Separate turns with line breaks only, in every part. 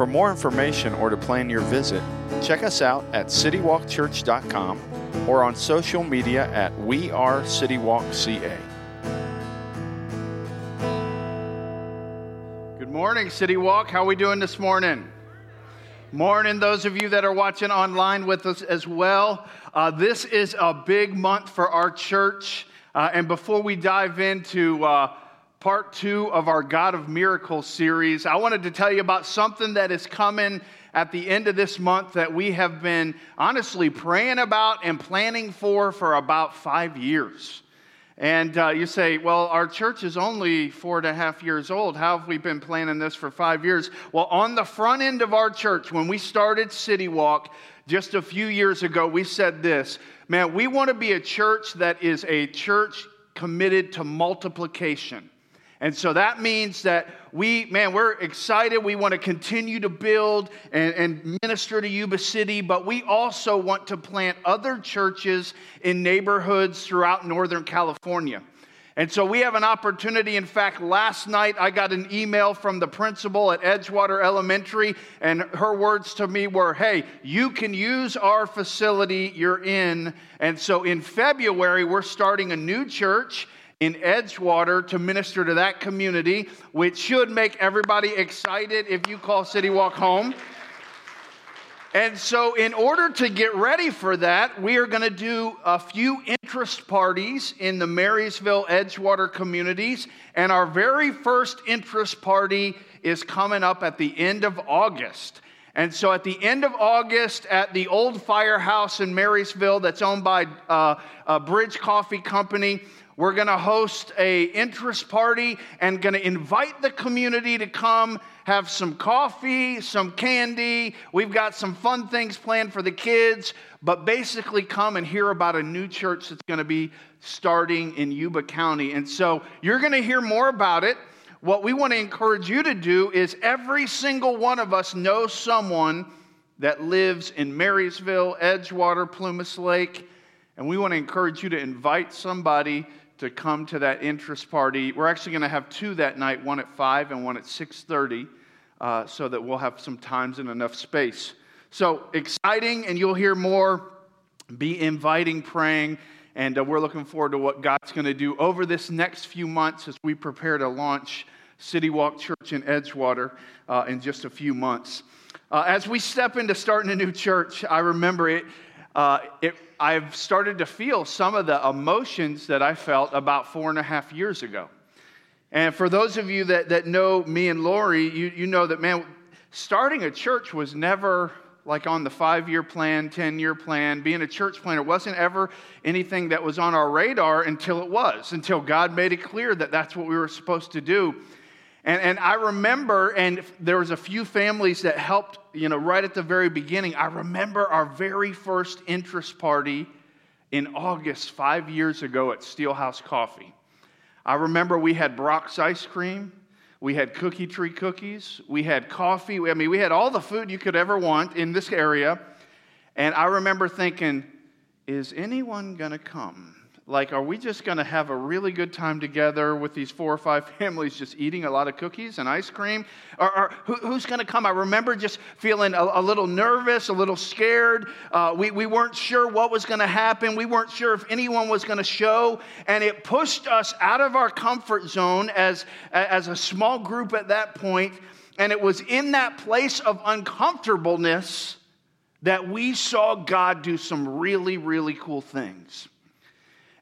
For more information or to plan your visit, check us out at citywalkchurch.com or on social media at We Are CityWalkCA.
Good morning, City Walk. How are we doing this morning? Morning, those of you that are watching online with us as well. Uh, this is a big month for our church. Uh, and before we dive into uh, part two of our God of Miracles series. I wanted to tell you about something that is coming at the end of this month that we have been honestly praying about and planning for for about five years. And uh, you say, well, our church is only four and a half years old. How have we been planning this for five years? Well, on the front end of our church, when we started City Walk just a few years ago, we said this man, we want to be a church that is a church committed to multiplication. And so that means that we, man, we're excited. We want to continue to build and, and, minister to Yuba City, but we also want to plant other churches in neighborhoods throughout Northern California. And so we have an opportunity. In fact, last night I got an email from the principal at Edgewater Elementary, and her words to me were, Hey, you can use our facility you're in. And so in February, we're starting a new church in Edgewater to minister to that community, which should make everybody excited if you call City Walk home. And so, in order to get ready for that, we are going to do a few interest parties in the Marysville Edgewater communities. And our very first interest party is coming up at the end of August. And so, at the end of August, at the old firehouse in Marysville that's owned by uh, a Bridge Coffee Company, we're going to host a interest party and going to invite the community to come have some coffee, some candy. We've got some fun things planned for the kids, but basically come and hear about a new church that's going to be starting in Yuba County. And so you're going to hear more about it. What we want to encourage you to do is every single one of us knows someone that lives in Marysville, Edgewater, Plumas Lake, and we want to encourage you to invite somebody to come to that interest party. We're actually going to have two that night, one at 5 and one at 6:30, uh, so that we'll have some times and enough space. So exciting, and you'll hear more. Be inviting, praying, and uh, we're looking forward to what God's going to do over this next few months as we prepare to launch City Walk Church in Edgewater uh, in just a few months. Uh, as we step into starting a new church, I remember it. Uh, it I've started to feel some of the emotions that I felt about four and a half years ago. And for those of you that, that know me and Lori, you, you know that, man, starting a church was never like on the five year plan, 10 year plan, being a church planner wasn't ever anything that was on our radar until it was, until God made it clear that that's what we were supposed to do. And, and I remember, and there was a few families that helped, you know, right at the very beginning. I remember our very first interest party in August five years ago at Steelhouse Coffee. I remember we had Brock's ice cream, we had Cookie Tree cookies, we had coffee. I mean, we had all the food you could ever want in this area. And I remember thinking, is anyone going to come? Like, are we just going to have a really good time together with these four or five families just eating a lot of cookies and ice cream? Or, or who, who's going to come? I remember just feeling a, a little nervous, a little scared. Uh, we, we weren't sure what was going to happen. We weren't sure if anyone was going to show. And it pushed us out of our comfort zone as, as a small group at that point. And it was in that place of uncomfortableness that we saw God do some really, really cool things.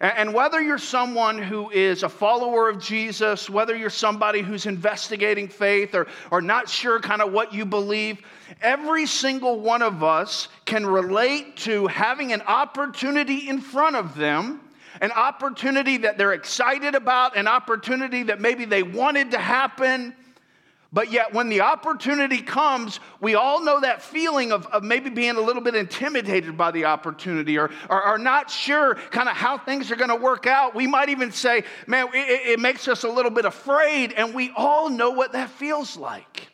And whether you're someone who is a follower of Jesus, whether you're somebody who's investigating faith or, or not sure kind of what you believe, every single one of us can relate to having an opportunity in front of them, an opportunity that they're excited about, an opportunity that maybe they wanted to happen, But yet, when the opportunity comes, we all know that feeling of, of maybe being a little bit intimidated by the opportunity or, or, or not sure kind of how things are going to work out. We might even say, man, it, it makes us a little bit afraid, and we all know what that feels like.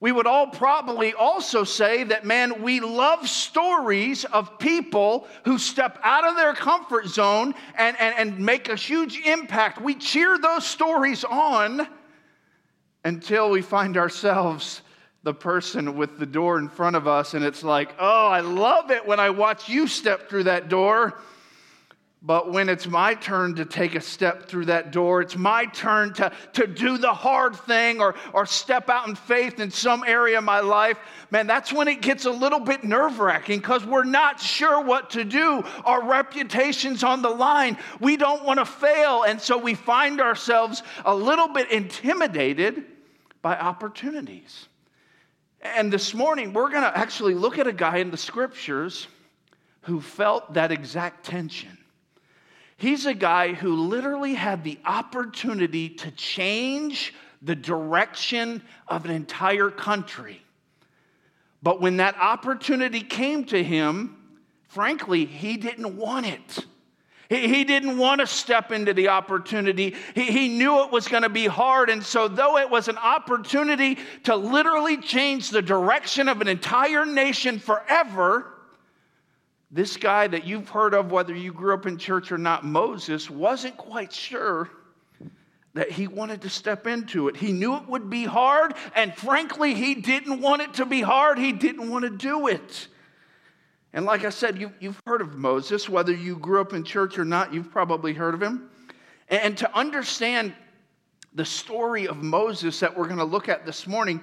We would all probably also say that, man, we love stories of people who step out of their comfort zone and, and, and make a huge impact. We cheer those stories on until we find ourselves the person with the door in front of us, and it's like, oh, I love it when I watch you step through that door. But when it's my turn to take a step through that door, it's my turn to, to do the hard thing or, or step out in faith in some area of my life, man, that's when it gets a little bit nerve wracking because we're not sure what to do. Our reputation's on the line. We don't want to fail. And so we find ourselves a little bit intimidated by opportunities. And this morning, we're going to actually look at a guy in the scriptures who felt that exact tension. He's a guy who literally had the opportunity to change the direction of an entire country. But when that opportunity came to him, frankly, he didn't want it. He, he didn't want to step into the opportunity. He, he knew it was going to be hard. And so, though it was an opportunity to literally change the direction of an entire nation forever, this guy that you've heard of, whether you grew up in church or not, Moses, wasn't quite sure that he wanted to step into it. He knew it would be hard, and frankly, he didn't want it to be hard. He didn't want to do it. And like I said, you, have heard of Moses, whether you grew up in church or not, you've probably heard of him. And to understand the story of Moses that we're going to look at this morning,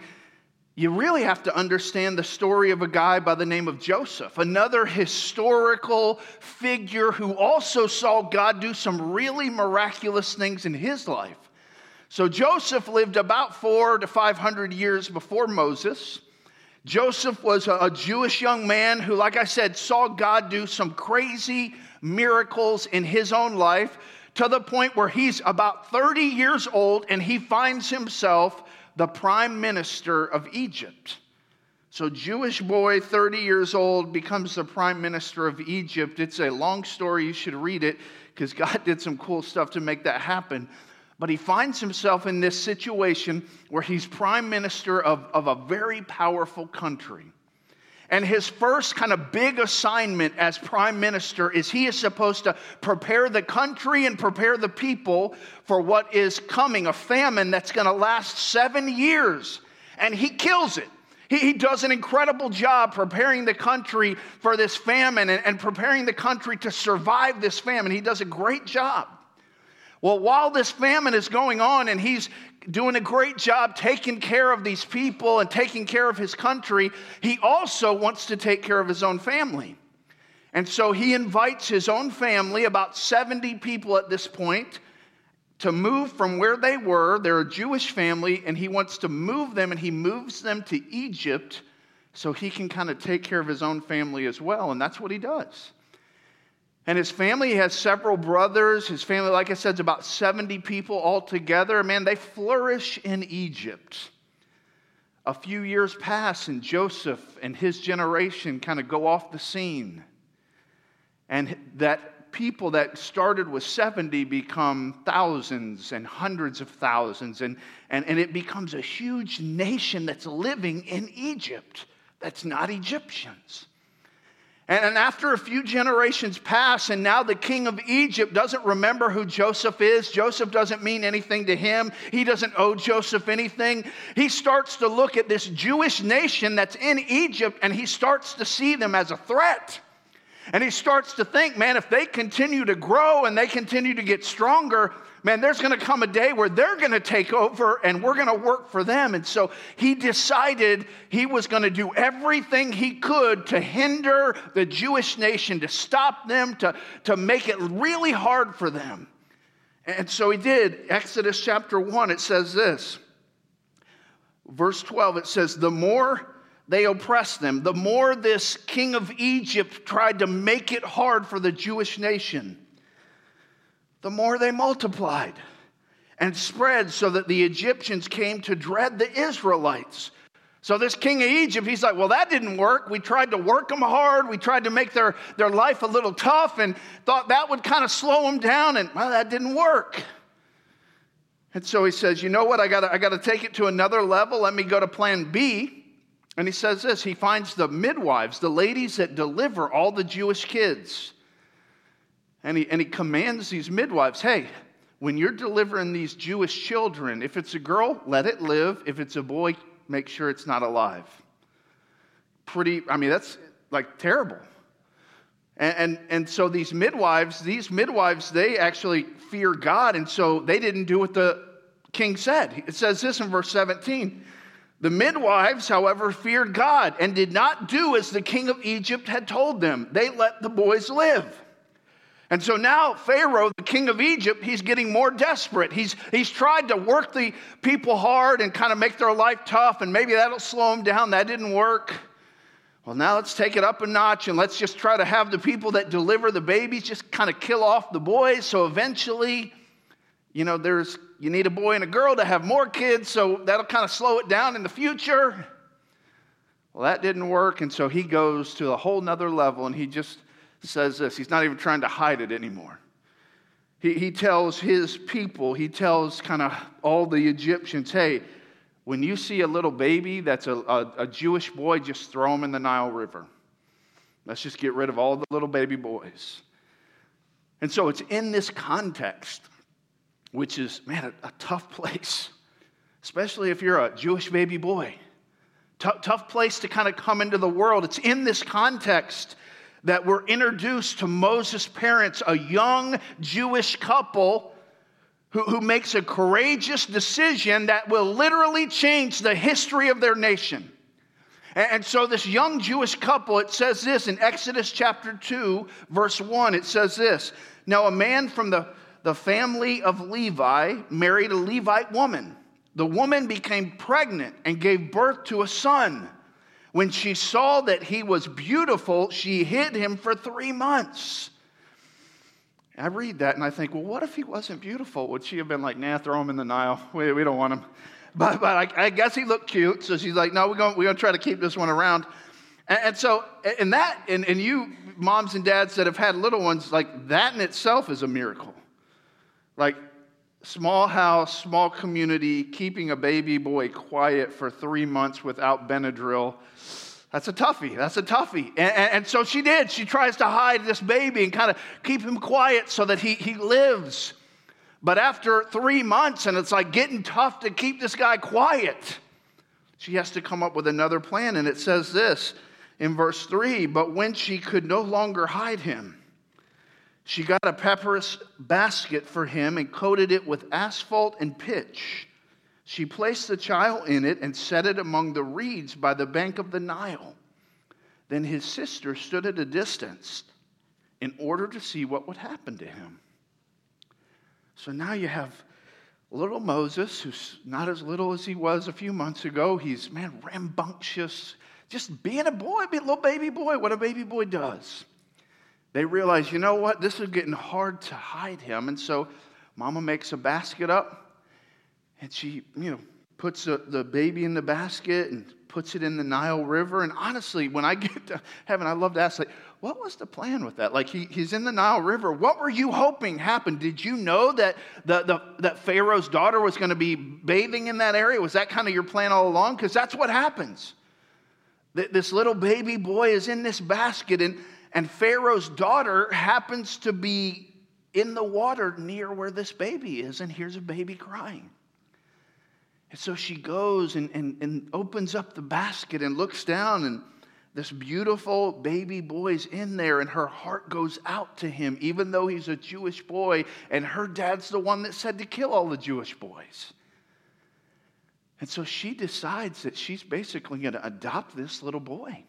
you really have to understand the story of a guy by the name of Joseph, another historical figure who also saw God do some really miraculous things in his life. So Joseph lived about four to 500 years before Moses. Joseph was a Jewish young man who, like I said, saw God do some crazy miracles in his own life to the point where he's about 30 years old and he finds himself the prime minister of Egypt. So, Jewish boy, 30 years old, becomes the prime minister of Egypt. It's a long story. You should read it because God did some cool stuff to make that happen. But he finds himself in this situation where he's prime minister of, of a very powerful country. And his first kind of big assignment as prime minister is he is supposed to prepare the country and prepare the people for what is coming a famine that's going to last seven years. And he kills it. He, he does an incredible job preparing the country for this famine and, and preparing the country to survive this famine. He does a great job. Well, while this famine is going on and he's doing a great job taking care of these people and taking care of his country, he also wants to take care of his own family. And so he invites his own family, about 70 people at this point, to move from where they were. They're a Jewish family, and he wants to move them, and he moves them to Egypt so he can kind of take care of his own family as well. And that's what he does. And his family has several brothers. His family, like I said, is about 70 people altogether. Man, they flourish in Egypt. A few years pass, and Joseph and his generation kind of go off the scene. And that people that started with 70 become thousands and hundreds of thousands. And, and, and it becomes a huge nation that's living in Egypt that's not Egyptians. And after a few generations pass, and now the king of Egypt doesn't remember who Joseph is. Joseph doesn't mean anything to him. He doesn't owe Joseph anything. He starts to look at this Jewish nation that's in Egypt and he starts to see them as a threat. And he starts to think, man, if they continue to grow and they continue to get stronger, man, there's going to come a day where they're going to take over and we're going to work for them. And so he decided he was going to do everything he could to hinder the Jewish nation, to stop them, to, to make it really hard for them. And so he did. Exodus chapter 1, it says this. Verse 12, it says, The more they oppressed them, the more this king of Egypt tried to make it hard for the Jewish nation, the more they multiplied. and spread so that the Egyptians came to dread the Israelites. So, this king of Egypt, he's like, Well, that didn't work. We tried to work them hard. We tried to make their, their life a little tough and thought that would kind of slow them down. And, well, that didn't work. And so he says, You know what? I got I gotta take it to another level. Let me go to plan B. And he says this he finds the midwives, the ladies that deliver all the Jewish kids. And he, and he commands these midwives hey, when you're delivering these Jewish children, if it's a girl, let it live. If it's a boy, make sure it's not alive. Pretty, I mean, that's like terrible. And, and, and, so these midwives, these midwives, they actually fear God, and so they didn't do what the king said. It says this in verse 17. The midwives, however, feared God and did not do as the king of Egypt had told them. They let the boys live. And so now Pharaoh, the king of Egypt, he's getting more desperate. He's, he's tried to work the people hard and kind of make their life tough, and maybe that'll slow them down. That didn't work. Well, now let's take it up a notch and let's just try to have the people that deliver the babies just kind of kill off the boys. So eventually, you know, there's you need a boy and a girl to have more kids, so that'll kind of slow it down in the future. Well, that didn't work, and so he goes to a whole nother level and he just says this. He's not even trying to hide it anymore. He, he tells his people, he tells kind of all the Egyptians, hey, when you see a little baby that's a, a, a, Jewish boy, just throw him in the Nile River. Let's just get rid of all the little baby boys. And so it's in this context, which is, man, a, a tough place, especially if you're a Jewish baby boy. T- tough place to kind of come into the world. It's in this context that we're introduced to Moses' parents, a young Jewish couple who, who makes a courageous decision that will literally change the history of their nation. And, so, this young Jewish couple, it says this in Exodus chapter 2, verse 1, it says this Now, a man from the, the family of Levi married a Levite woman. The woman became pregnant and gave birth to a son. When she saw that he was beautiful, she hid him for three months. I read that and I think, well, what if he wasn't beautiful? Would she have been like, nah, throw him in the Nile? We, we don't want him. But, but I, I guess he looked cute. So she's like, no, we're going we're to try to keep this one around. And, and so, and that, and, and you moms and dads that have had little ones, like that in itself is a miracle. Like, small house, small community, keeping a baby boy quiet for three months without Benadryl. That's a toughie. That's a toughie. And, and, and, so she did. She tries to hide this baby and kind of keep him quiet so that he, he lives. But after three months, and it's like getting tough to keep this guy quiet, she has to come up with another plan. And it says this in verse 3 But when she could no longer hide him, she got a papyrus basket for him and coated it with asphalt and pitch. She placed the child in it and set it among the reeds by the bank of the Nile. Then his sister stood at a distance in order to see what would happen to him. So now you have little Moses, who's not as little as he was a few months ago. He's, man, rambunctious, just being a boy, a little baby boy, what a baby boy does. They realize, you know what, this is getting hard to hide him. And so mama makes a basket up and she, you know, puts the, the baby in the basket and puts it in the Nile River. And honestly, when I get to heaven, I love to ask, like, what was the plan with that? Like, he, he's in the Nile River. What were you hoping happened? Did you know that, the, the, that Pharaoh's daughter was going to be bathing in that area? Was that kind of your plan all along? Because that's what happens. This little baby boy is in this basket, and and Pharaoh's daughter happens to be in the water near where this baby is, and here's a baby crying. And so she goes and, and, and opens up the basket and looks down, and this beautiful baby boy's in there, and her heart goes out to him, even though he's a Jewish boy, and her dad's the one that said to kill all the Jewish boys. And so she decides that she's basically going to adopt this little boy.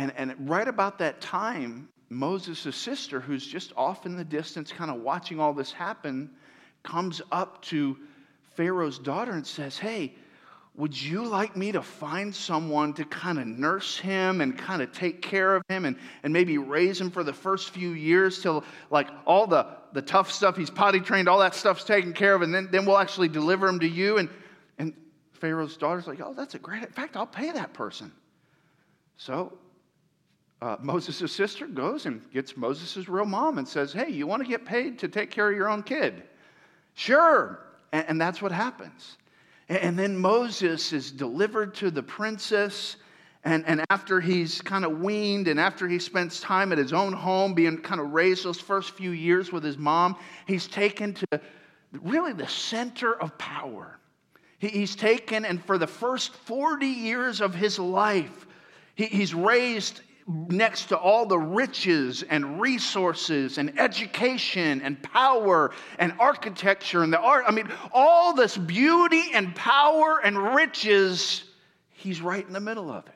And, and right about that time, Moses' sister, who's just off in the distance, kind of watching all this happen, comes up to Pharaoh's daughter and says, Hey, would you like me to find someone to kind of nurse him and kind of take care of him and, and maybe raise him for the first few years till like all the the tough stuff. He's potty trained, all that stuff's taken care of, and then, then we'll actually deliver him to you. And, and Pharaoh's daughter's like, oh, that's a great, in fact, I'll pay that person. So uh, Moses' sister goes and gets Moses' real mom and says, hey, you want to get paid to take care of your own kid? Sure. And, and that's what happens. And, and then Moses is delivered to the princess. And, and after he's kind of weaned and after he spends time at his own home, being kind of raised those first few years with his mom, he's taken to really the center of power. He, he's taken, and for the first 40 years of his life, he, he's raised next to all the riches and resources and education and power and architecture and the art. I mean, all this beauty and power and riches, he's right in the middle of it.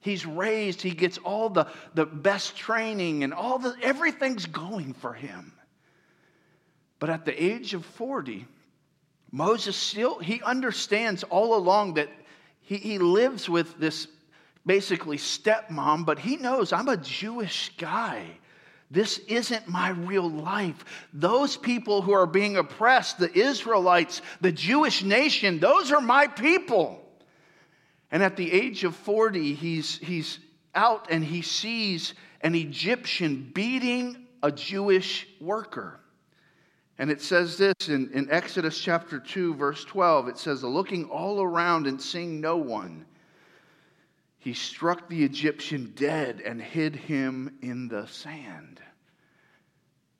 He's raised, he gets all the, the best training and all the everything's going for him. But at the age of 40, Moses still he understands all along that he, he lives with this basically stepmom, but he knows I'm a Jewish guy. This isn't my real life. Those people who are being oppressed, the Israelites, the Jewish nation, those are my people. And at the age of 40, he's, he's out and he sees an Egyptian beating a Jewish worker. And it says this in, in Exodus chapter 2, verse 12 it says, Looking all around and seeing no one, he struck the Egyptian dead and hid him in the sand.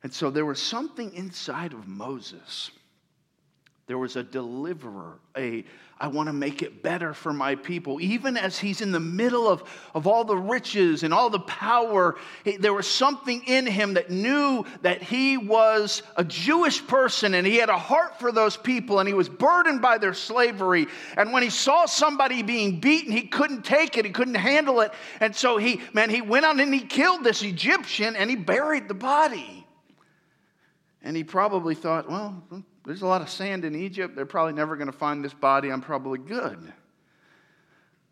And so there was something inside of Moses there was a deliverer, a I want to make it better for my people. Even as he's in the middle of, of all the riches and all the power, there was something in him that knew that he was a Jewish person and he had a heart for those people and he was burdened by their slavery. And when he saw somebody being beaten, he couldn't take it, he couldn't handle it. And so he, man, he went on and he killed this Egyptian and he buried the body. And he probably thought, well, there's a lot of sand in Egypt. They're probably never going to find this body. I'm probably good.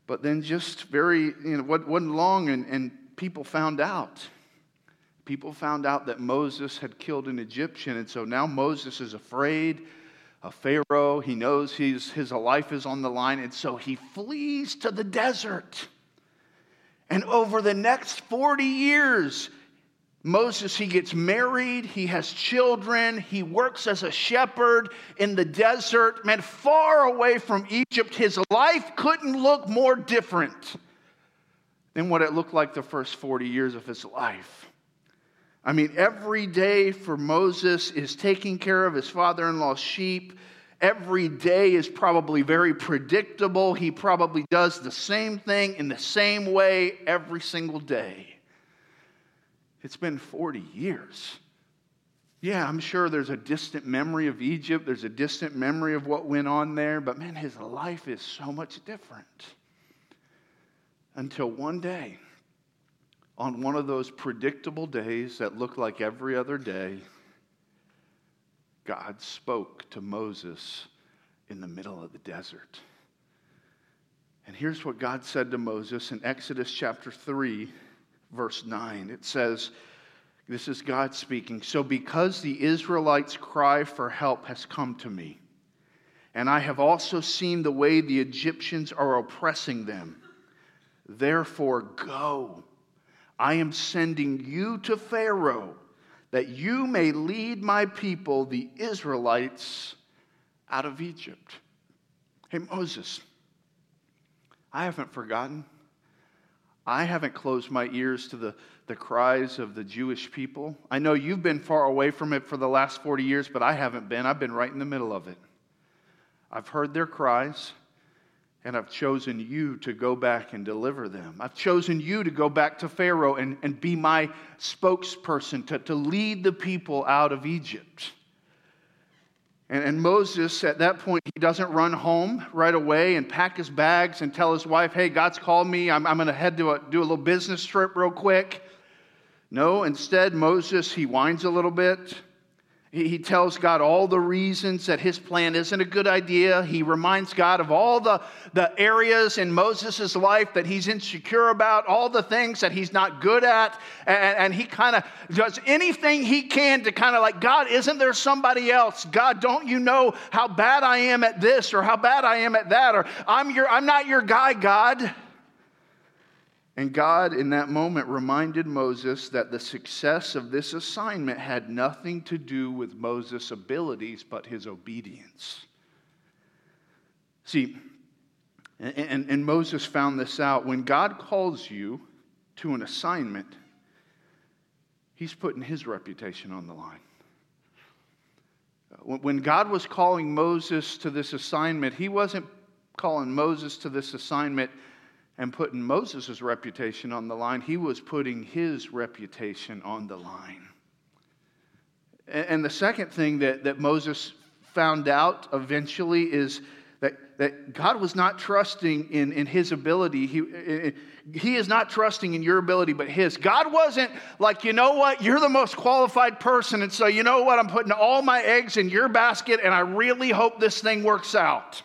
But then, just very, you know, wasn't long, and, and people found out. People found out that Moses had killed an Egyptian. And so now Moses is afraid of Pharaoh. He knows he's, his life is on the line. And so he flees to the desert. And over the next 40 years, Moses, he gets married, he has children, he works as a shepherd in the desert, man, far away from Egypt. His life couldn't look more different than what it looked like the first 40 years of his life. I mean, every day for Moses is taking care of his father in law's sheep. Every day is probably very predictable. He probably does the same thing in the same way every single day. It's been 40 years. Yeah, I'm sure there's a distant memory of Egypt, there's a distant memory of what went on there, but man, his life is so much different. Until one day, on one of those predictable days that look like every other day, God spoke to Moses in the middle of the desert. And here's what God said to Moses in Exodus chapter 3 verse 9. It says, This is God speaking. So, because the Israelites' cry for help has come to me, and I have also seen the way the Egyptians are oppressing them, therefore go. I am sending you to Pharaoh that you may lead my people, the Israelites, out of Egypt. Hey, Moses, I haven't forgotten. I haven't closed my ears to the, the cries of the Jewish people. I know you've been far away from it for the last 40 years, but I haven't been. I've been right in the middle of it. I've heard their cries, and I've chosen you to go back and deliver them. I've chosen you to go back to Pharaoh and, and be my spokesperson to, to lead the people out of Egypt. And, and, Moses, at that point, he doesn't run home right away and pack his bags and tell his wife, hey, God's called me. I'm, I'm going to head to a, do a little business trip real quick. No, instead, Moses, he whines a little bit He tells God all the reasons that his plan isn't a good idea. He reminds God of all the, the areas in Moses' life that he's insecure about, all the things that he's not good at. And, and he kind of does anything he can to kind of like, God, isn't there somebody else? God, don't you know how bad I am at this or how bad I am at that? Or I'm, your, I'm not your guy, God. And God, in that moment, reminded Moses that the success of this assignment had nothing to do with Moses' abilities, but his obedience. See, and, and, Moses found this out. When God calls you to an assignment, he's putting his reputation on the line. When God was calling Moses to this assignment, he wasn't calling Moses to this assignment and putting Moses' reputation on the line, he was putting his reputation on the line. And the second thing that, that Moses found out eventually is that, that God was not trusting in, in his ability. He, he is not trusting in your ability, but his. God wasn't like, you know what, you're the most qualified person, and so you know what, I'm putting all my eggs in your basket, and I really hope this thing works out.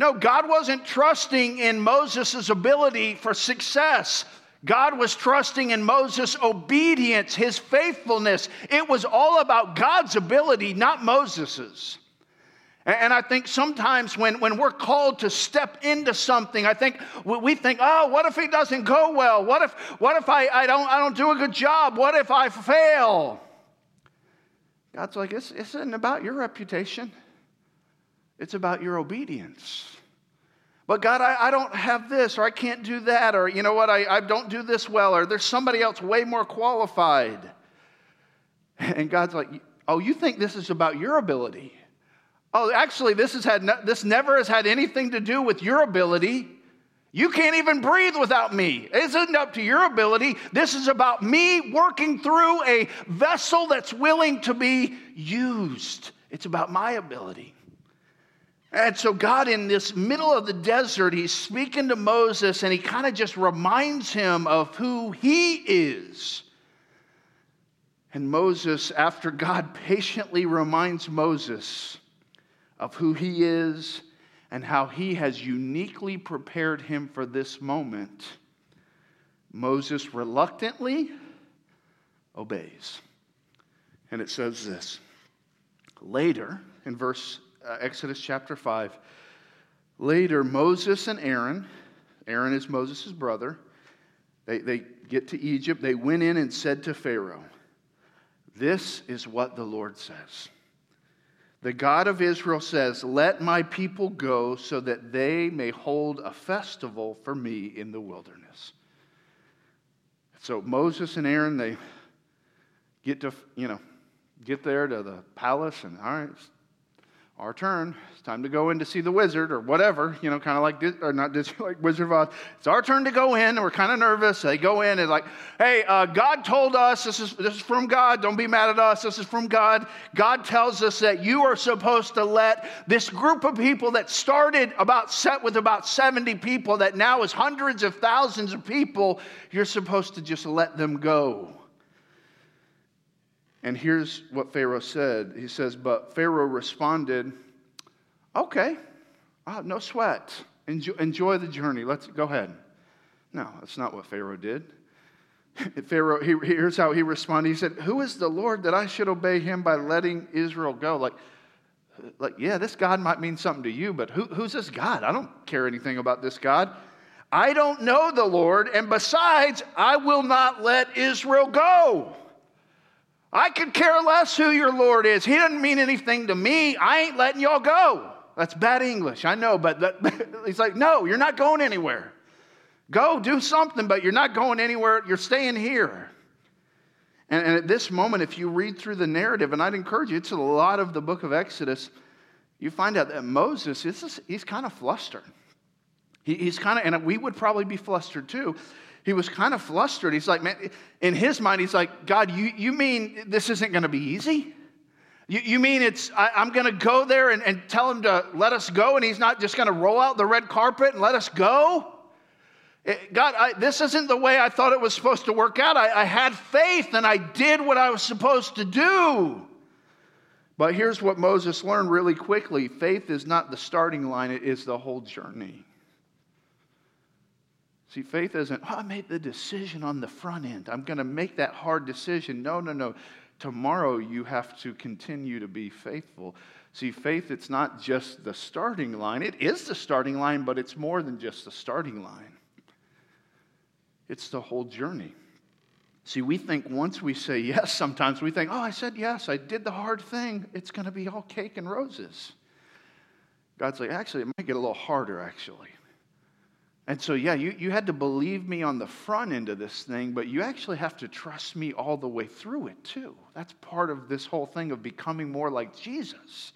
No, God wasn't trusting in Moses' ability for success. God was trusting in Moses' obedience, his faithfulness. It was all about God's ability, not Moses's. And I think sometimes when, when we're called to step into something, I think we think, oh, what if it doesn't go well? What if, what if I, I, don't, I don't do a good job? What if I fail? God's like, this isn't about your reputation. It's about your obedience. But God, I, I, don't have this, or I can't do that, or you know what, I, I don't do this well, or there's somebody else way more qualified. And God's like, oh, you think this is about your ability? Oh, actually, this, has had no, this never has had anything to do with your ability. You can't even breathe without me. It isn't up to your ability. This is about me working through a vessel that's willing to be used. It's about my ability. And so, God, in this middle of the desert, he's speaking to Moses and he kind of just reminds him of who he is. And Moses, after God patiently reminds Moses of who he is and how he has uniquely prepared him for this moment, Moses reluctantly obeys. And it says this later in verse uh, Exodus chapter 5. Later, Moses and Aaron, Aaron is Moses' brother, they, they get to Egypt. They went in and said to Pharaoh, This is what the Lord says. The God of Israel says, Let my people go so that they may hold a festival for me in the wilderness. So Moses and Aaron, they get to, you know, get there to the palace and, all right, our turn. It's time to go in to see the wizard or whatever, you know, kind of like, or not Disney, like Wizard of Oz. It's our turn to go in, and we're kind of nervous. They go in and like, hey, uh, God told us this is this is from God. Don't be mad at us. This is from God. God tells us that you are supposed to let this group of people that started about set with about 70 people, that now is hundreds of thousands of people. You're supposed to just let them go. And here's what Pharaoh said. He says, But Pharaoh responded, Okay, oh, no sweat. Enjoy, enjoy the journey. Let's go ahead. No, that's not what Pharaoh did. Pharaoh, he, here's how he responded. He said, Who is the Lord that I should obey him by letting Israel go? Like, like yeah, this God might mean something to you, but who, who's this God? I don't care anything about this God. I don't know the Lord, and besides, I will not let Israel go. I could care less who your Lord is. He doesn't mean anything to me. I ain't letting y'all go. That's bad English, I know, but that, he's like, no, you're not going anywhere. Go do something, but you're not going anywhere. You're staying here. And, and at this moment, if you read through the narrative, and I'd encourage you, it's a lot of the book of Exodus, you find out that Moses, is, he's kind of flustered. He, he's kind of, and we would probably be flustered too he was kind of flustered. He's like, man, in his mind, he's like, God, you, you mean this isn't going to be easy? You, you mean it's, I, am going to go there and, and tell him to let us go, and he's not just going to roll out the red carpet and let us go? It, eh, God, I, this isn't the way I thought it was supposed to work out. I, I had faith and I did what I was supposed to do. But here's what Moses learned really quickly faith is not the starting line, it is the whole journey. See, faith isn't, oh, I made the decision on the front end. I'm going to make that hard decision. No, no, no. Tomorrow you have to continue to be faithful. See, faith, it's not just the starting line. It is the starting line, but it's more than just the starting line, it's the whole journey. See, we think once we say yes, sometimes we think, oh, I said yes, I did the hard thing, it's going to be all cake and roses. God's like, actually, it might get a little harder, actually. And so, yeah, you, you had to believe me on the front end of this thing, but you actually have to trust me all the way through it, too. That's part of this whole thing of becoming more like Jesus.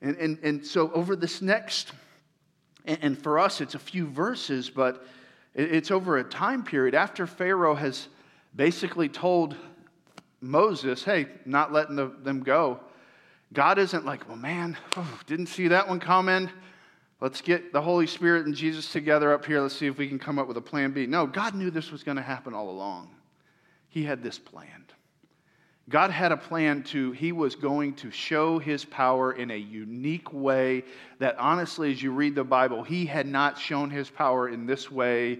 And, and, and so, over this next, and, and for us, it's a few verses, but it's over a time period after Pharaoh has basically told Moses, hey, not letting the, them go. God isn't like, well, man, oh, didn't see that one coming. Let's get the Holy Spirit and Jesus together up here. Let's see if we can come up with a plan B. No, God knew this was going to happen all along. He had this planned. God had a plan to, He was going to show His power in a unique way that, honestly, as you read the Bible, He had not shown His power in this way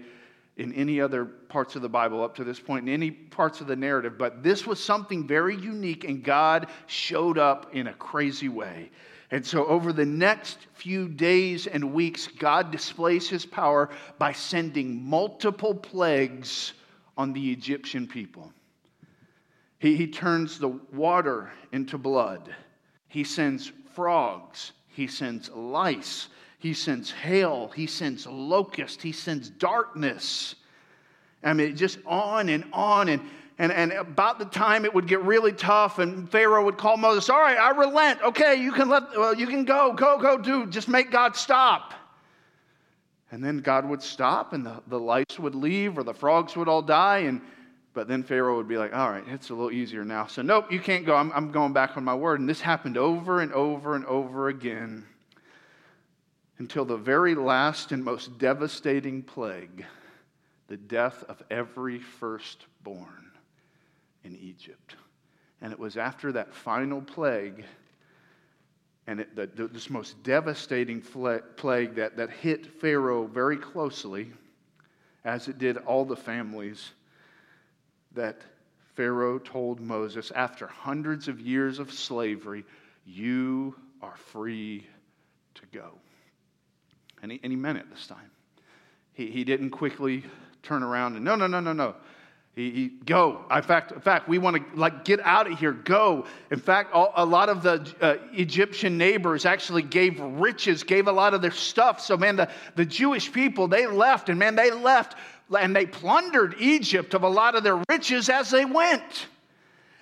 in any other parts of the Bible up to this point, in any parts of the narrative. But this was something very unique, and God showed up in a crazy way. And so, over the next few days and weeks, God displays his power by sending multiple plagues on the Egyptian people. He, he turns the water into blood, he sends frogs, he sends lice, he sends hail, he sends locust, he sends darkness. I mean, just on and on. And and, and about the time it would get really tough, and Pharaoh would call Moses, All right, I relent. Okay, you can let well, you can go, go, go, do. Just make God stop. And then God would stop, and the, the lice would leave, or the frogs would all die. And but then Pharaoh would be like, All right, it's a little easier now. So nope, you can't go. I'm, I'm going back on my word. And this happened over and over and over again until the very last and most devastating plague, the death of every firstborn in Egypt. And it was after that final plague, and it, the, this most devastating plague that, that hit Pharaoh very closely, as it did all the families, that Pharaoh told Moses, after hundreds of years of slavery, you are free to go. And he, and he meant it this time. He, he didn't quickly turn around and, no, no, no, no, no. He, he, go. In fact, in fact, we want to like get out of here. Go. In fact, all, a lot of the uh, Egyptian neighbors actually gave riches, gave a lot of their stuff. So, man, the, the Jewish people they left, and man, they left and they plundered Egypt of a lot of their riches as they went.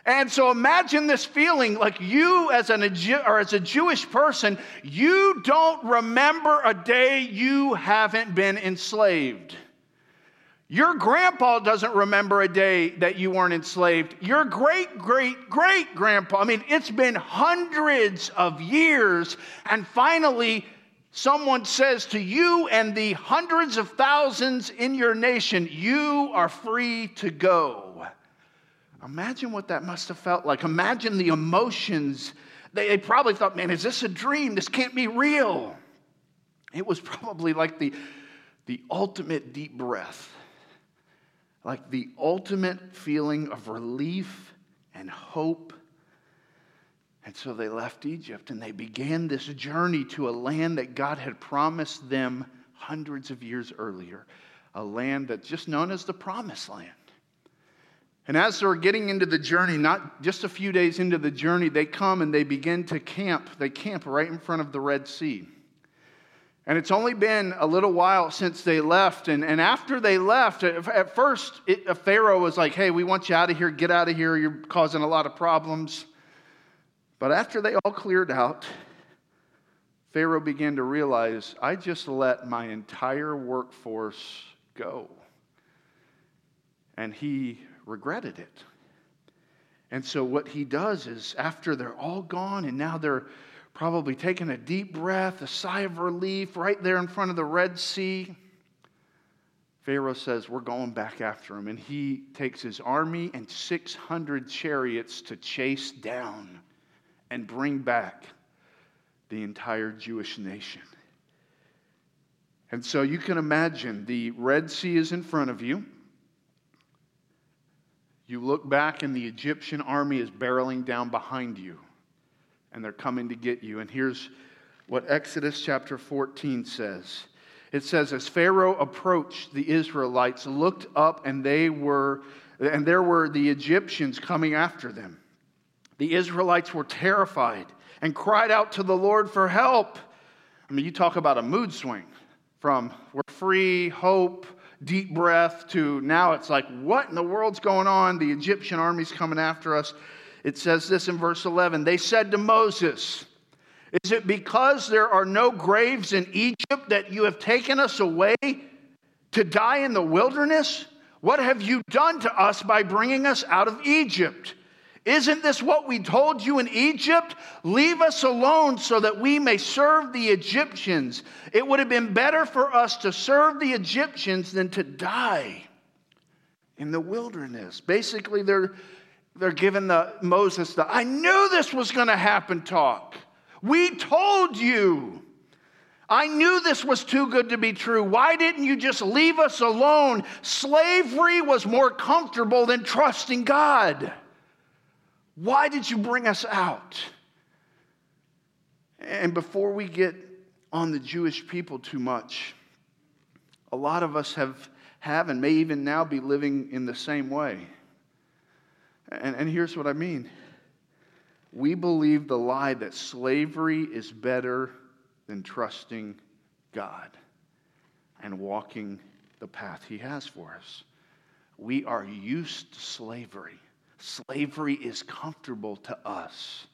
And so imagine this feeling like you as an or as a Jewish person, you don't remember a day you haven't been enslaved. Your grandpa doesn't remember a day that you weren't enslaved. Your great, great, great grandpa, I mean, it's been hundreds of years, and finally, someone says to you and the hundreds of thousands in your nation, You are free to go. Imagine what that must have felt like. Imagine the emotions. They, they probably thought, Man, is this a dream? This can't be real. It was probably like the, the ultimate deep breath like the ultimate feeling of relief and hope. And so they left Egypt and they began this journey to a land that God had promised them hundreds of years earlier, a land that's just known as the Promised Land. And as they're getting into the journey, not just a few days into the journey, they come and they begin to camp. They camp right in front of the Red Sea. And it's only been a little while since they left. And, and after they left, at first, it, Pharaoh was like, hey, we want you out of here. Get out of here. You're causing a lot of problems. But after they all cleared out, Pharaoh began to realize, I just let my entire workforce go. And he regretted it. And so, what he does is, after they're all gone and now they're probably taking a deep breath, a sigh of relief right there in front of the Red Sea. Pharaoh says, We're going back after him. And he takes his army and 600 chariots to chase down and bring back the entire Jewish nation. And so you can imagine the Red Sea is in front of you. You look back, and the Egyptian army is barreling down behind you, and they're coming to get you. And here's what Exodus chapter 14 says it says, As Pharaoh approached, the Israelites looked up, and they were, and there were the Egyptians coming after them. The Israelites were terrified and cried out to the Lord for help. I mean, you talk about a mood swing from we're free, hope, deep breath to now it's like, what in the world's going on? The Egyptian army's coming after us. It says this in verse 11 They said to Moses, Is it because there are no graves in Egypt that you have taken us away to die in the wilderness? What have you done to us by bringing us out of Egypt? Isn't this what we told you in Egypt? Leave us alone so that we may serve the Egyptians. It would have been better for us to serve the Egyptians than to die in the wilderness. Basically, they're, they're giving the, Moses the, I knew this was going to happen talk. We told you. I knew this was too good to be true. Why didn't you just leave us alone? Slavery was more comfortable than trusting God. Why did you bring us out? And before we get on the Jewish people too much, a lot of us have, have and may even now be living in the same way. And, and here's what I mean we believe the lie that slavery is better than trusting God and walking the path He has for us. We are used to slavery. Slavery is comfortable to us.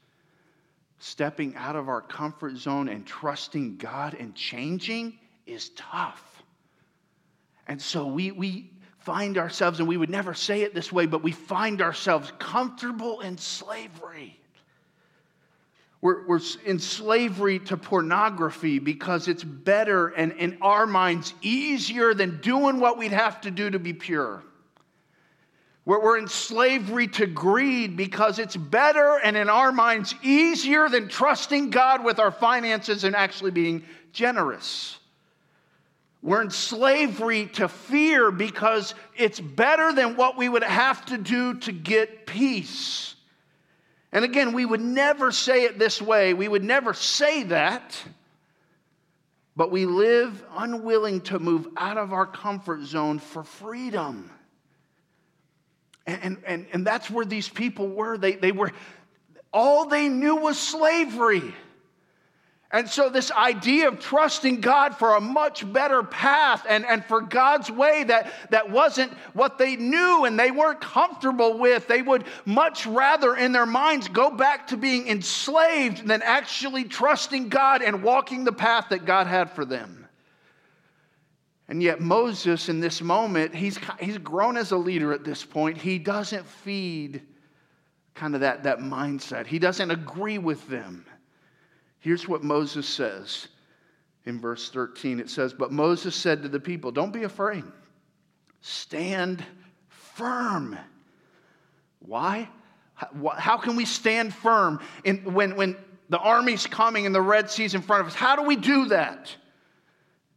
Stepping out of our comfort zone and trusting God and changing is tough. And so we, we find ourselves, and we would never say it this way, but we find ourselves comfortable in slavery. We're, we're in slavery to pornography because it's better and in our minds easier than doing what we'd have to do to be pure. We're we're in slavery to greed because it's better and in our minds easier than trusting God with our finances and actually being generous. We're in slavery to fear because it's better than what we would have to do to get peace. And again, we would never say it this way. We would never say that. But we live unwilling to move out of our comfort zone for freedom. And, and, and that's where these people were. They, they were, all they knew was slavery. And so, this idea of trusting God for a much better path and, and for God's way that, that wasn't what they knew and they weren't comfortable with, they would much rather in their minds go back to being enslaved than actually trusting God and walking the path that God had for them. And yet, Moses, in this moment, he's, he's grown as a leader at this point. He doesn't feed kind of that, that mindset, he doesn't agree with them. Here's what Moses says in verse 13 it says, But Moses said to the people, Don't be afraid, stand firm. Why? How can we stand firm in, when, when the army's coming and the Red Sea's in front of us? How do we do that?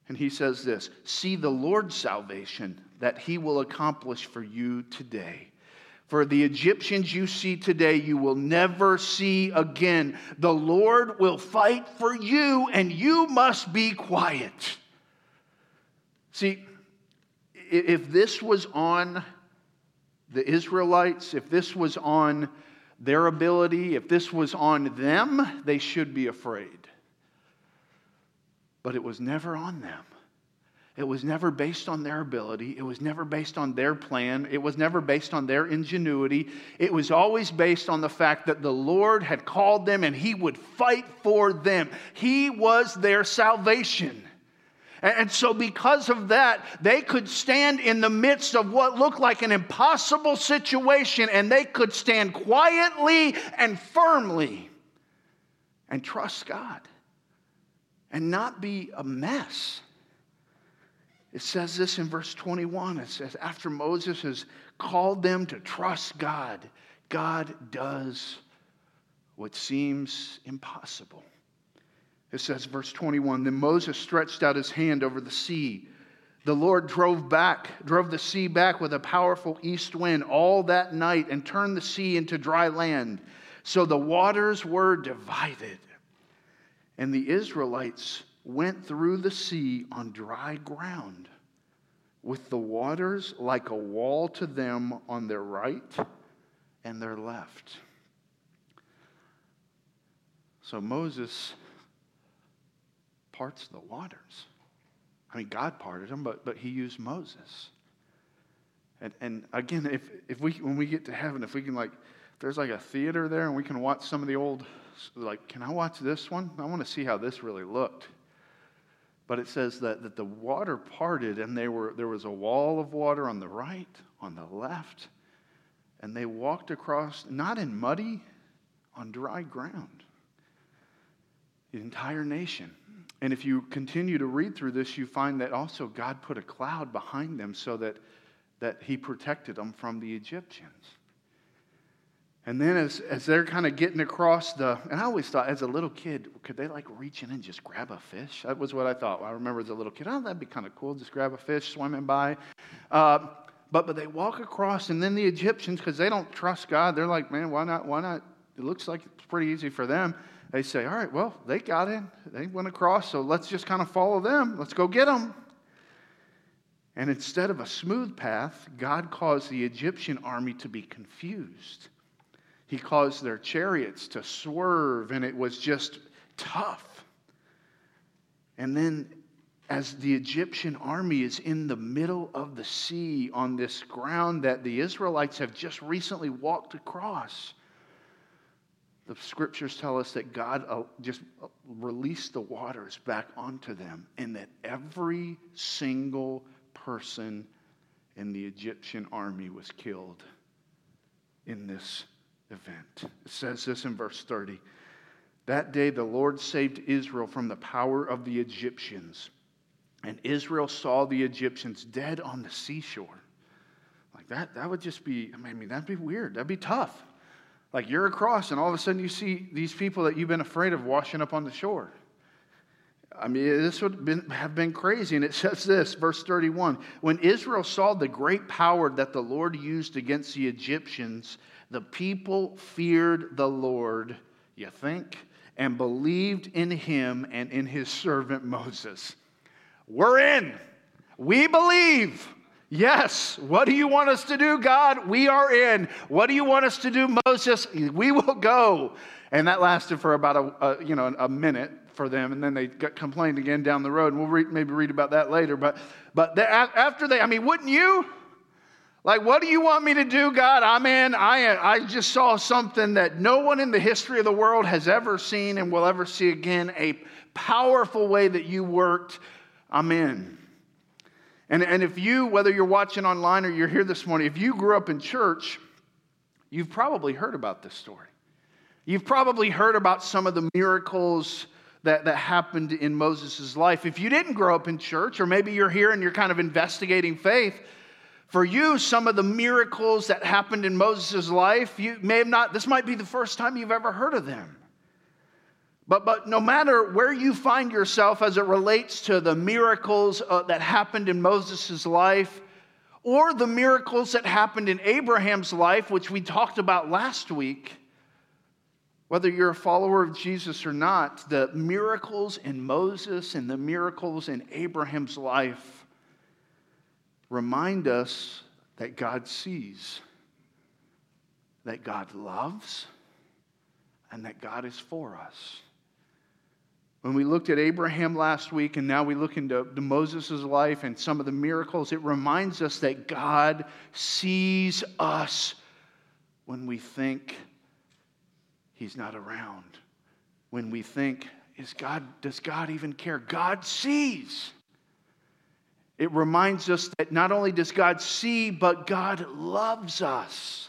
And he says this See the Lord's salvation that he will accomplish for you today. For the Egyptians you see today, you will never see again. The Lord will fight for you, and you must be quiet. See, if this was on the Israelites, if this was on their ability, if this was on them, they should be afraid but it was never on them. It was never based on their ability. It was never based on their plan. It was never based on their ingenuity. It was always based on the fact that the Lord had called them and He would fight for them. He was their salvation. And so, because of that, they could stand in the midst of what looked like an impossible situation and they could stand quietly and firmly and trust God and not be a mess. It says this in verse 21. It says, after Moses has called them to trust God, God does what seems impossible. It says, verse 21 Then Moses stretched out his hand over the sea. The Lord drove back, drove the sea back with a powerful east wind all that night and turned the sea into dry land. So the waters were divided. And the Israelites went through the sea on dry ground, with the waters like a wall to them on their right and their left. So Moses parts the waters. I mean, God parted them, but, but he used Moses. And, and again, if, if we, when we get to heaven, if we can like, there's like a theater there and we can watch some of the old, like, can I watch this one? I want to see how this really looked. But it says that, that the water parted and they were, there was a wall of water on the right, on the left, and they walked across, not in muddy, on dry ground. The entire nation. And if you continue to read through this, you find that also God put a cloud behind them so that, that He protected them from the Egyptians. And then as, as they're kind of getting across the, and I always thought as a little kid, could they like reach in and just grab a fish? That was what I thought. I remember as a little kid, oh, that'd be kind of cool, just grab a fish swimming by. Uh, but, but they walk across, and then the Egyptians, because they don't trust God, they're like, man, why not? Why not? It looks like it's pretty easy for them. They say, all right, well, they got in. They went across, so let's just kind of follow them. Let's go get them. And instead of a smooth path, God caused the Egyptian army to be confused. He caused their chariots to swerve, and it was just tough. And then, as the Egyptian army is in the middle of the sea on this ground that the Israelites have just recently walked across, the scriptures tell us that God uh, just uh, released the waters back onto them, and that every single person in the Egyptian army was killed in this event. It says this in verse 30. That day the Lord saved Israel from the power of the Egyptians. And Israel saw the Egyptians dead on the seashore. Like that, that would just be, I mean, that'd be weird. That'd be tough. Like you're across, and all of a sudden you see these people that you've been afraid of washing up on the shore. I mean, this would have been, have been crazy. And it says this, verse 31 When Israel saw the great power that the Lord used against the Egyptians, the people feared the Lord, you think, and believed in him and in his servant Moses. We're in. We believe. Yes. What do you want us to do, God? We are in. What do you want us to do, Moses? We will go. And that lasted for about a, a you know a minute for them, and then they got complained again down the road. And we'll maybe read about that later. But but after they, I mean, wouldn't you? Like, what do you want me to do, God? I'm in. I, I just saw something that no one in the history of the world has ever seen and will ever see again a powerful way that you worked. I'm in. And, and if you, whether you're watching online or you're here this morning, if you grew up in church, you've probably heard about this story. You've probably heard about some of the miracles that, that happened in Moses' life. If you didn't grow up in church, or maybe you're here and you're kind of investigating faith, for you, some of the miracles that happened in Moses' life, you may have not, this might be the first time you've ever heard of them. But, but no matter where you find yourself as it relates to the miracles uh, that happened in Moses' life, or the miracles that happened in Abraham's life, which we talked about last week, whether you're a follower of Jesus or not, the miracles in Moses and the miracles in Abraham's life remind us that God sees, that God loves, and that God is for us. When we looked at Abraham last week, and now we look into Moses' life and some of the miracles, it reminds us that God sees us when we think He's not around. When we think, is God, does God even care? God sees. It reminds us that not only does God see, but God loves us.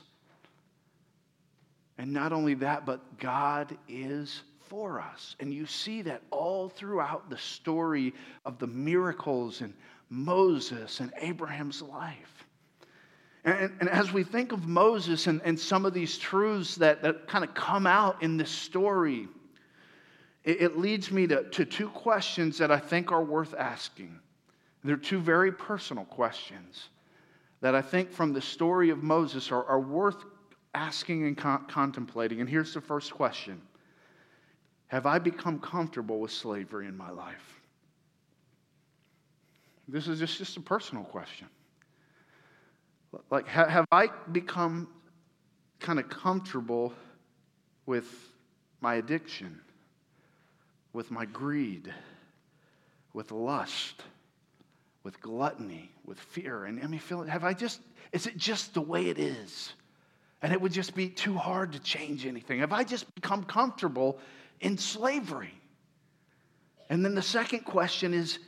And not only that, but God is for us. And you see that all throughout the story of the miracles and Moses and Abraham's life. And, and as we think of Moses and, and some of these truths that, that kind of come out in this story, it, it leads me to, to two questions that I think are worth asking. They're two very personal questions that I think from the story of Moses are, are worth asking and con- contemplating. And here's the first question Have I become comfortable with slavery in my life? This is just, just a personal question. Like, ha- have I become kind of comfortable with my addiction, with my greed, with lust? With gluttony, with fear. And I mean, feel, have I just, is it just the way it is? And it would just be too hard to change anything. Have I just become comfortable in slavery? And then the second question is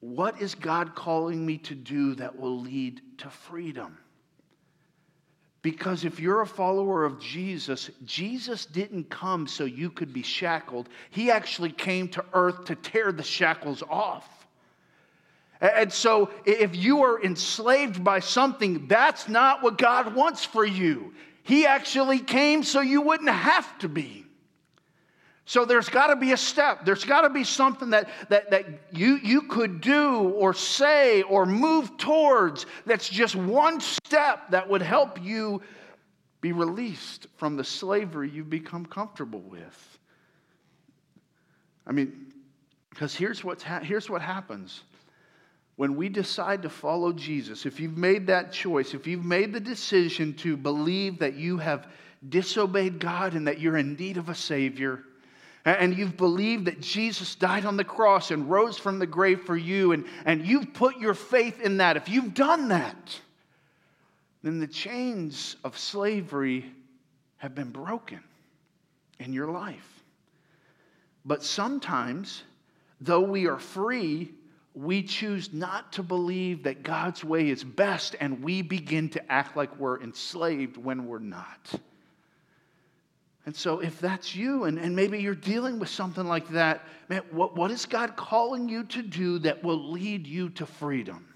what is God calling me to do that will lead to freedom? Because if you're a follower of Jesus, Jesus didn't come so you could be shackled. He actually came to earth to tear the shackles off. And so, if you are enslaved by something, that's not what God wants for you. He actually came so you wouldn't have to be. So, there's got to be a step. There's got to be something that, that, that you, you could do or say or move towards that's just one step that would help you be released from the slavery you've become comfortable with. I mean, because here's, ha- here's what happens when we decide to follow Jesus, if you've made that choice, if you've made the decision to believe that you have disobeyed God and that you're in need of a Savior, and you've believed that Jesus died on the cross and rose from the grave for you, and, and you've put your faith in that, if you've done that, then the chains of slavery have been broken in your life. But sometimes, though we are free, we choose not to believe that God's way is best, and we begin to act like we're enslaved when we're not. And so, if that's you, and, and maybe you're dealing with something like that, man, what, what is God calling you to do that will lead you to freedom?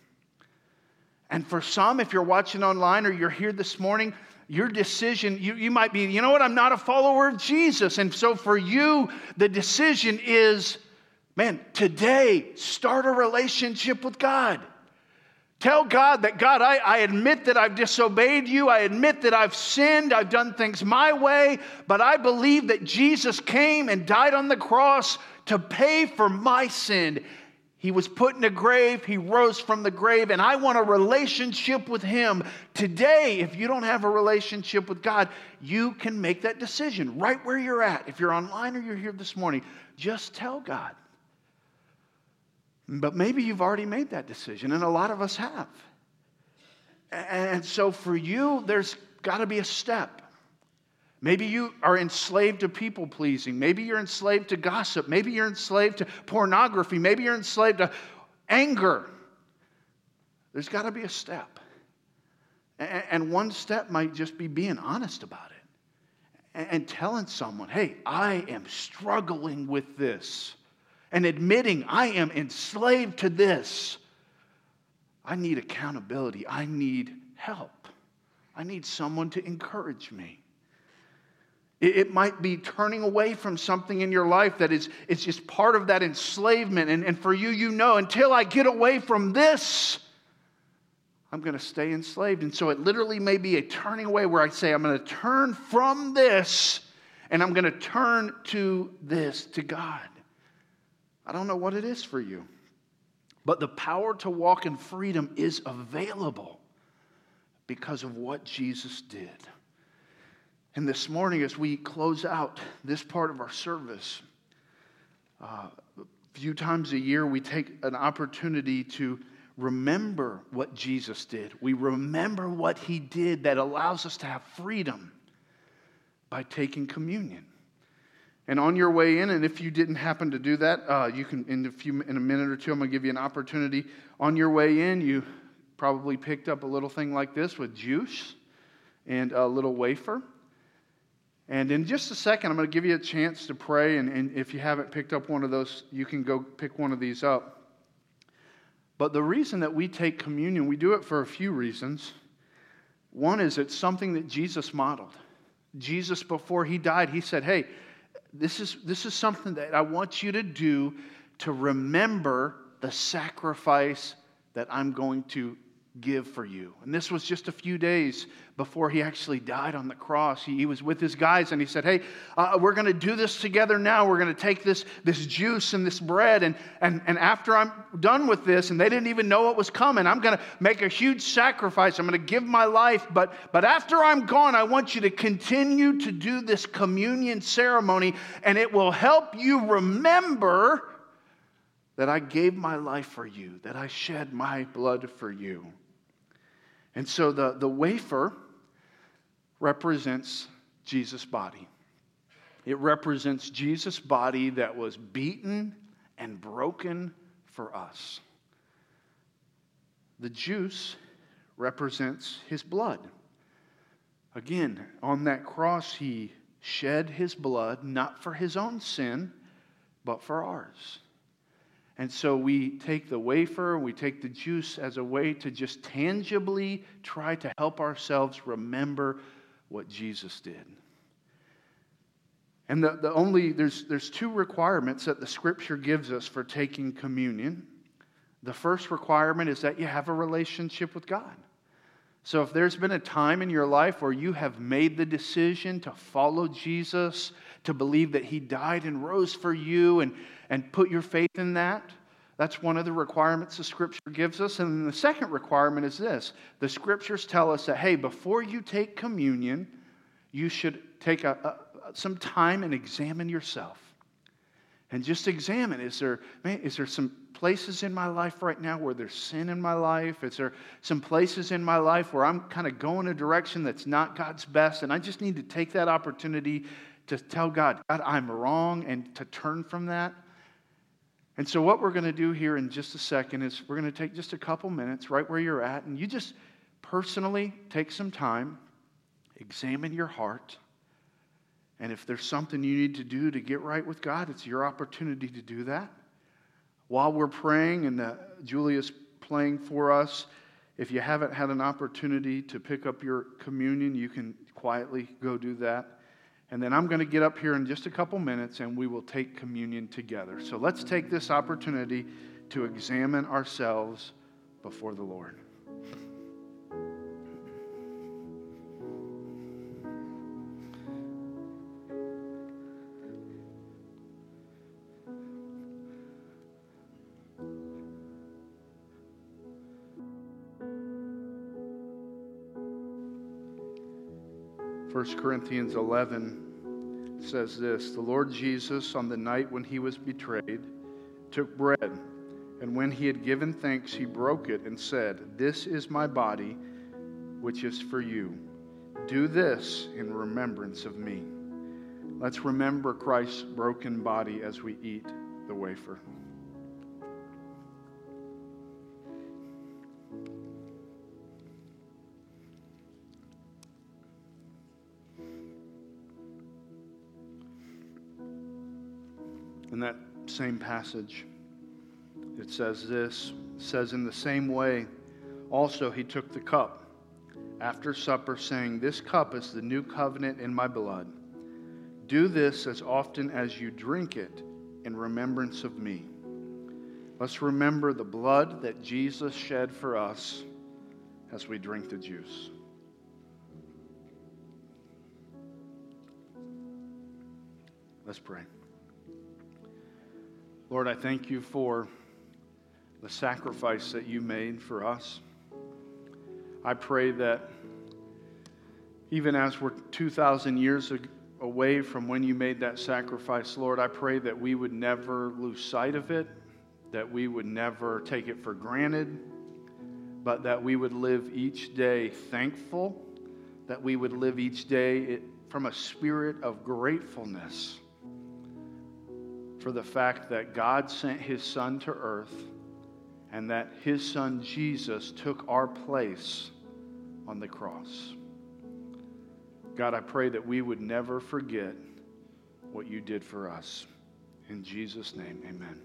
And for some, if you're watching online or you're here this morning, your decision, you, you might be, you know what, I'm not a follower of Jesus. And so for you, the decision is Man, today, start a relationship with God. Tell God that, God, I, I, admit that I've disobeyed you. I admit that I've sinned. I've done things my way. But I believe that Jesus came and died on the cross to pay for my sin. He was put in a grave. He rose from the grave. And I want a relationship with Him. Today, if you don't have a relationship with God, you can make that decision right where you're at. If you're online or you're here this morning, just tell God. But maybe you've already made that decision, and a lot of us have. And so for you, there's got to be a step. Maybe you are enslaved to people pleasing. Maybe you're enslaved to gossip. Maybe you're enslaved to pornography. Maybe you're enslaved to anger. There's got to be a step. And one step might just be being honest about it and telling someone, hey, I am struggling with this and admitting I am enslaved to this. I need accountability. I need help. I need someone to encourage me. It, might be turning away from something in your life that is it's just part of that enslavement. And, and for you, you know, until I get away from this, I'm going to stay enslaved. And so it literally may be a turning away where I say, I'm going to turn from this and I'm going to turn to this, to God. I don't know what it is for you. But the power to walk in freedom is available because of what Jesus did. And this morning, as we close out this part of our service, uh, a few times a year we take an opportunity to remember what Jesus did. We remember what he did that allows us to have freedom by taking communion. And on your way in, and if you didn't happen to do that, uh, you can in a few in a minute or two, I'm going to give you an opportunity. On your way in, you probably picked up a little thing like this with juice and a little wafer. And in just a second, I'm going to give you a chance to pray. And, and if you haven't picked up one of those, you can go pick one of these up. But the reason that we take communion, we do it for a few reasons. One is it's something that Jesus modeled. Jesus, before he died, he said, Hey, this is, this is something that I want you to do to remember the sacrifice that I'm going to give for you. And this was just a few days before he actually died on the cross. He, he was with his guys and he said, Hey, uh, we're going to do this together now. We're going to take this, this juice and this bread. And, and, and after I'm done with this, and they didn't even know what was coming, I'm going to make a huge sacrifice. I'm going to give my life. But, but after I'm gone, I want you to continue to do this communion ceremony, and it will help you remember that I gave my life for you, that I shed my blood for you. And so the, the wafer represents Jesus' body. It represents Jesus' body that was beaten and broken for us. The juice represents his blood. Again, on that cross, he shed his blood not for his own sin, but for ours. And so we take the wafer, we take the juice as a way to just tangibly try to help ourselves remember what Jesus did. And the, the only, there's, there's two requirements that the scripture gives us for taking communion. The first requirement is that you have a relationship with God. So if there's been a time in your life where you have made the decision to follow Jesus, to believe that he died and rose for you, and and put your faith in that. That's one of the requirements the scripture gives us. And then the second requirement is this the scriptures tell us that, hey, before you take communion, you should take a, a, some time and examine yourself. And just examine is there, man, is there some places in my life right now where there's sin in my life? Is there some places in my life where I'm kind of going a direction that's not God's best? And I just need to take that opportunity to tell God, God, I'm wrong, and to turn from that. And so, what we're going to do here in just a second is we're going to take just a couple minutes right where you're at, and you just personally take some time, examine your heart. And if there's something you need to do to get right with God, it's your opportunity to do that. While we're praying and uh, Julia's playing for us, if you haven't had an opportunity to pick up your communion, you can quietly go do that. And then I'm going to get up here in just a couple minutes and we will take communion together. So let's take this opportunity to examine ourselves before the Lord. 1 Corinthians 11 says this The Lord Jesus, on the night when he was betrayed, took bread, and when he had given thanks, he broke it and said, This is my body, which is for you. Do this in remembrance of me. Let's remember Christ's broken body as we eat the wafer. Same passage, it says this says, In the same way, also he took the cup after supper, saying, This cup is the new covenant in my blood. Do this as often as you drink it in remembrance of me. Let's remember the blood that Jesus shed for us as we drink the juice. Let's pray. Lord, I thank you for the sacrifice that you made for us. I pray that even as we're 2,000 years away from when you made that sacrifice, Lord, I pray that we would never lose sight of it, that we would never take it for granted, but that we would live each day thankful, that we would live each day from a spirit of gratefulness for the fact that God sent his son to earth and that his son Jesus took our place on the cross. God, I pray that we would never forget what you did for us. In Jesus' name, amen.